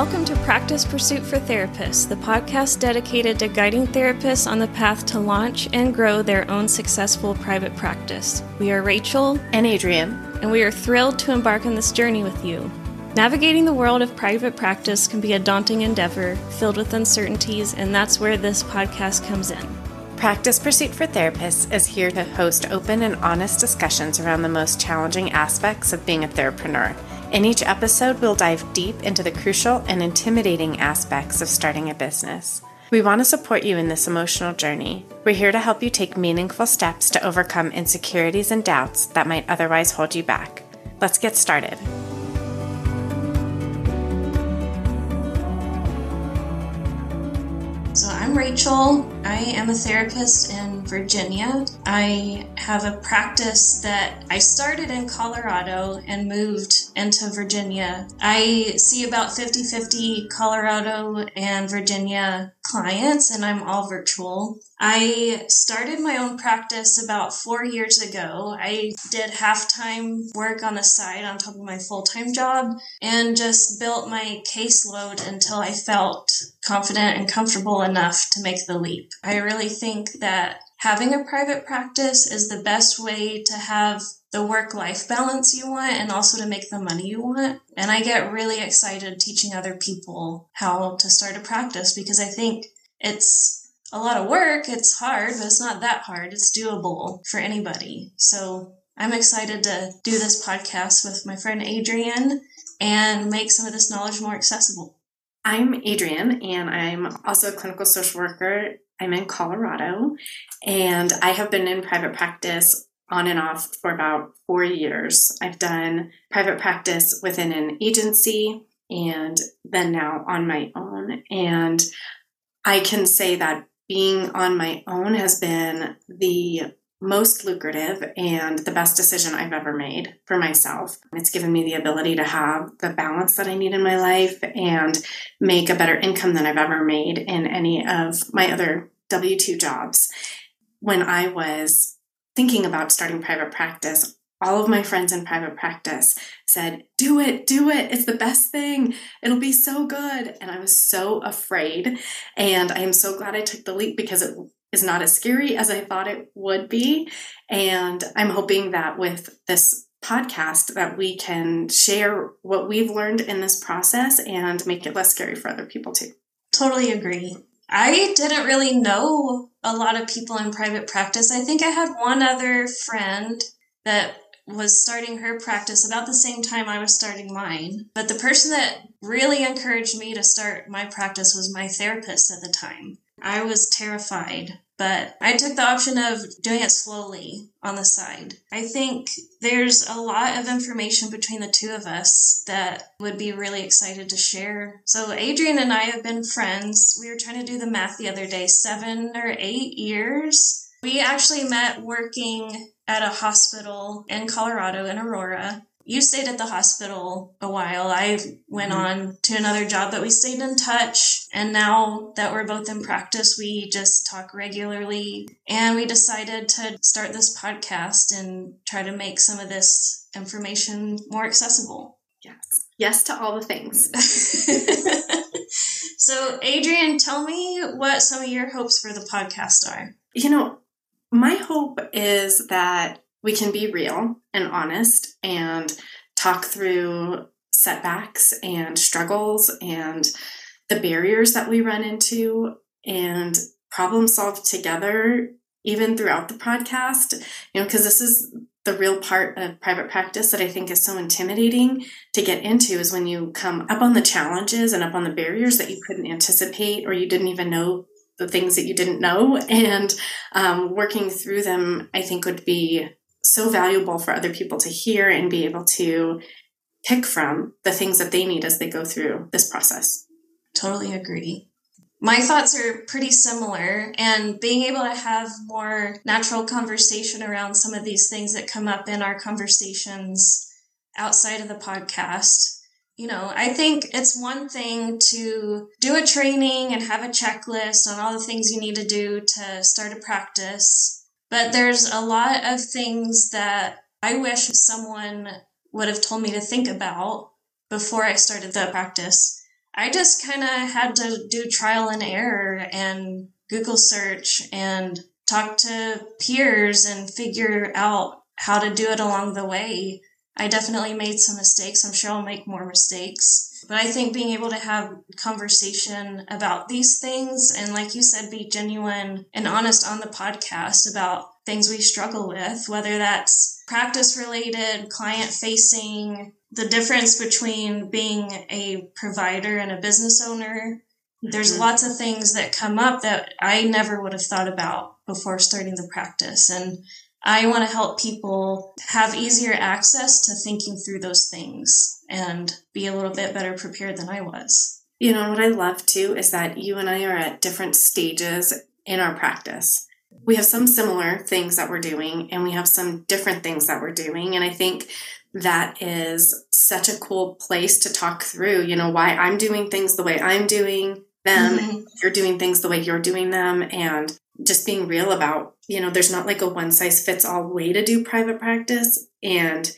Welcome to Practice Pursuit for Therapists, the podcast dedicated to guiding therapists on the path to launch and grow their own successful private practice. We are Rachel and Adrienne, and we are thrilled to embark on this journey with you. Navigating the world of private practice can be a daunting endeavor filled with uncertainties, and that's where this podcast comes in. Practice Pursuit for Therapists is here to host open and honest discussions around the most challenging aspects of being a therapreneur in each episode, we'll dive deep into the crucial and intimidating aspects of starting a business. We want to support you in this emotional journey. We're here to help you take meaningful steps to overcome insecurities and doubts that might otherwise hold you back. Let's get started. So, I'm Rachel. I am a therapist in Virginia. I have a practice that I started in Colorado and moved into Virginia. I see about 50 50 Colorado and Virginia clients, and I'm all virtual. I started my own practice about four years ago. I did half time work on the side on top of my full time job and just built my caseload until I felt confident and comfortable enough to make the leap. I really think that having a private practice is the best way to have the work life balance you want and also to make the money you want. And I get really excited teaching other people how to start a practice because I think it's a lot of work. It's hard, but it's not that hard. It's doable for anybody. So I'm excited to do this podcast with my friend Adrienne and make some of this knowledge more accessible. I'm Adrienne, and I'm also a clinical social worker I'm in Colorado and I have been in private practice on and off for about four years. I've done private practice within an agency and then now on my own. And I can say that being on my own has been the most lucrative and the best decision I've ever made for myself. It's given me the ability to have the balance that I need in my life and make a better income than I've ever made in any of my other W 2 jobs. When I was thinking about starting private practice, all of my friends in private practice said, Do it, do it. It's the best thing. It'll be so good. And I was so afraid. And I am so glad I took the leap because it is not as scary as I thought it would be. And I'm hoping that with this podcast that we can share what we've learned in this process and make it less scary for other people too. Totally agree. I didn't really know a lot of people in private practice. I think I had one other friend that was starting her practice about the same time I was starting mine. But the person that really encouraged me to start my practice was my therapist at the time. I was terrified but I took the option of doing it slowly on the side. I think there's a lot of information between the two of us that would be really excited to share. So, Adrienne and I have been friends. We were trying to do the math the other day seven or eight years. We actually met working at a hospital in Colorado in Aurora you stayed at the hospital a while. I went mm-hmm. on to another job, but we stayed in touch. And now that we're both in practice, we just talk regularly. And we decided to start this podcast and try to make some of this information more accessible. Yes. Yes to all the things. so, Adrienne, tell me what some of your hopes for the podcast are. You know, my hope is that we can be real and honest and talk through setbacks and struggles and the barriers that we run into and problem solve together even throughout the podcast. You know because this is the real part of private practice that i think is so intimidating to get into is when you come up on the challenges and up on the barriers that you couldn't anticipate or you didn't even know the things that you didn't know. And um, working through them i think would be so valuable for other people to hear and be able to pick from the things that they need as they go through this process. Totally agree. My thoughts are pretty similar, and being able to have more natural conversation around some of these things that come up in our conversations outside of the podcast. You know, I think it's one thing to do a training and have a checklist on all the things you need to do to start a practice but there's a lot of things that I wish someone would have told me to think about before I started the practice. I just kind of had to do trial and error and Google search and talk to peers and figure out how to do it along the way. I definitely made some mistakes. I'm sure I'll make more mistakes. But I think being able to have conversation about these things and like you said, be genuine and honest on the podcast about things we struggle with, whether that's practice related, client facing, the difference between being a provider and a business owner. There's mm-hmm. lots of things that come up that I never would have thought about before starting the practice. And I want to help people have easier access to thinking through those things and be a little bit better prepared than I was. You know, what I love too is that you and I are at different stages in our practice. We have some similar things that we're doing, and we have some different things that we're doing. And I think that is such a cool place to talk through, you know, why I'm doing things the way I'm doing them, mm-hmm. you're doing things the way you're doing them, and just being real about, you know, there's not like a one size fits all way to do private practice. And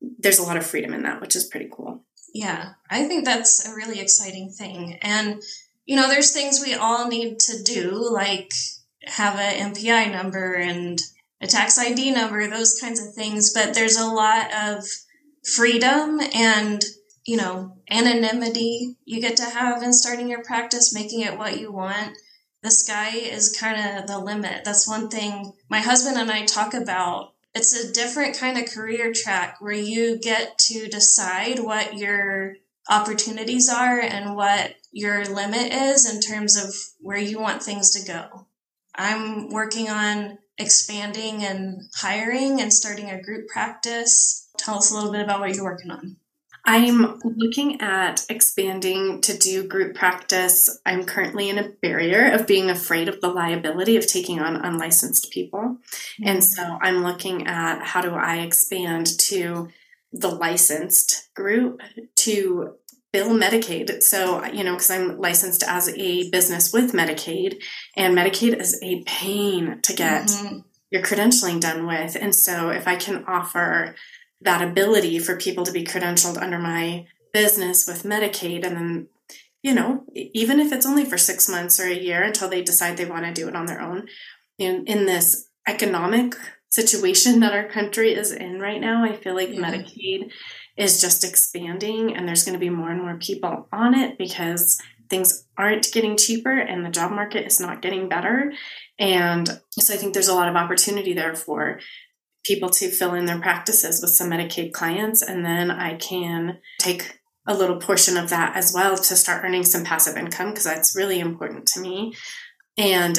there's a lot of freedom in that, which is pretty cool. Yeah, I think that's a really exciting thing. And, you know, there's things we all need to do, like have an NPI number and a tax ID number, those kinds of things. But there's a lot of freedom and, you know, anonymity you get to have in starting your practice, making it what you want the sky is kind of the limit. That's one thing my husband and I talk about. It's a different kind of career track where you get to decide what your opportunities are and what your limit is in terms of where you want things to go. I'm working on expanding and hiring and starting a group practice. Tell us a little bit about what you're working on. I'm looking at expanding to do group practice. I'm currently in a barrier of being afraid of the liability of taking on unlicensed people. Mm-hmm. And so I'm looking at how do I expand to the licensed group to bill Medicaid. So, you know, because I'm licensed as a business with Medicaid, and Medicaid is a pain to get mm-hmm. your credentialing done with. And so, if I can offer that ability for people to be credentialed under my business with Medicaid and then you know even if it's only for 6 months or a year until they decide they want to do it on their own in in this economic situation that our country is in right now I feel like yeah. Medicaid is just expanding and there's going to be more and more people on it because things aren't getting cheaper and the job market is not getting better and so I think there's a lot of opportunity there for people to fill in their practices with some Medicaid clients, and then I can take a little portion of that as well to start earning some passive income because that's really important to me. And,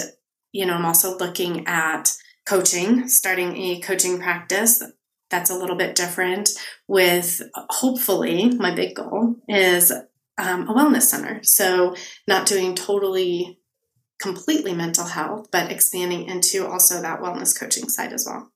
you know, I'm also looking at coaching, starting a coaching practice that's a little bit different with hopefully my big goal is um, a wellness center. So, not doing totally completely mental health, but expanding into also that wellness coaching side as well.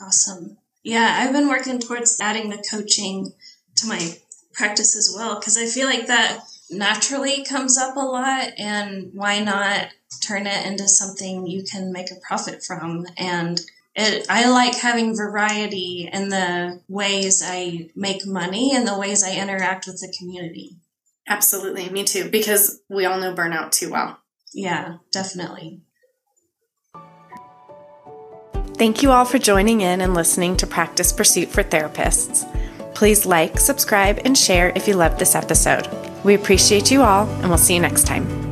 Awesome. Yeah, I've been working towards adding the coaching to my practice as well because I feel like that naturally comes up a lot and why not turn it into something you can make a profit from and it, I like having variety in the ways I make money and the ways I interact with the community. Absolutely, me too, because we all know burnout too well. Yeah, definitely. Thank you all for joining in and listening to Practice Pursuit for Therapists. Please like, subscribe, and share if you loved this episode. We appreciate you all, and we'll see you next time.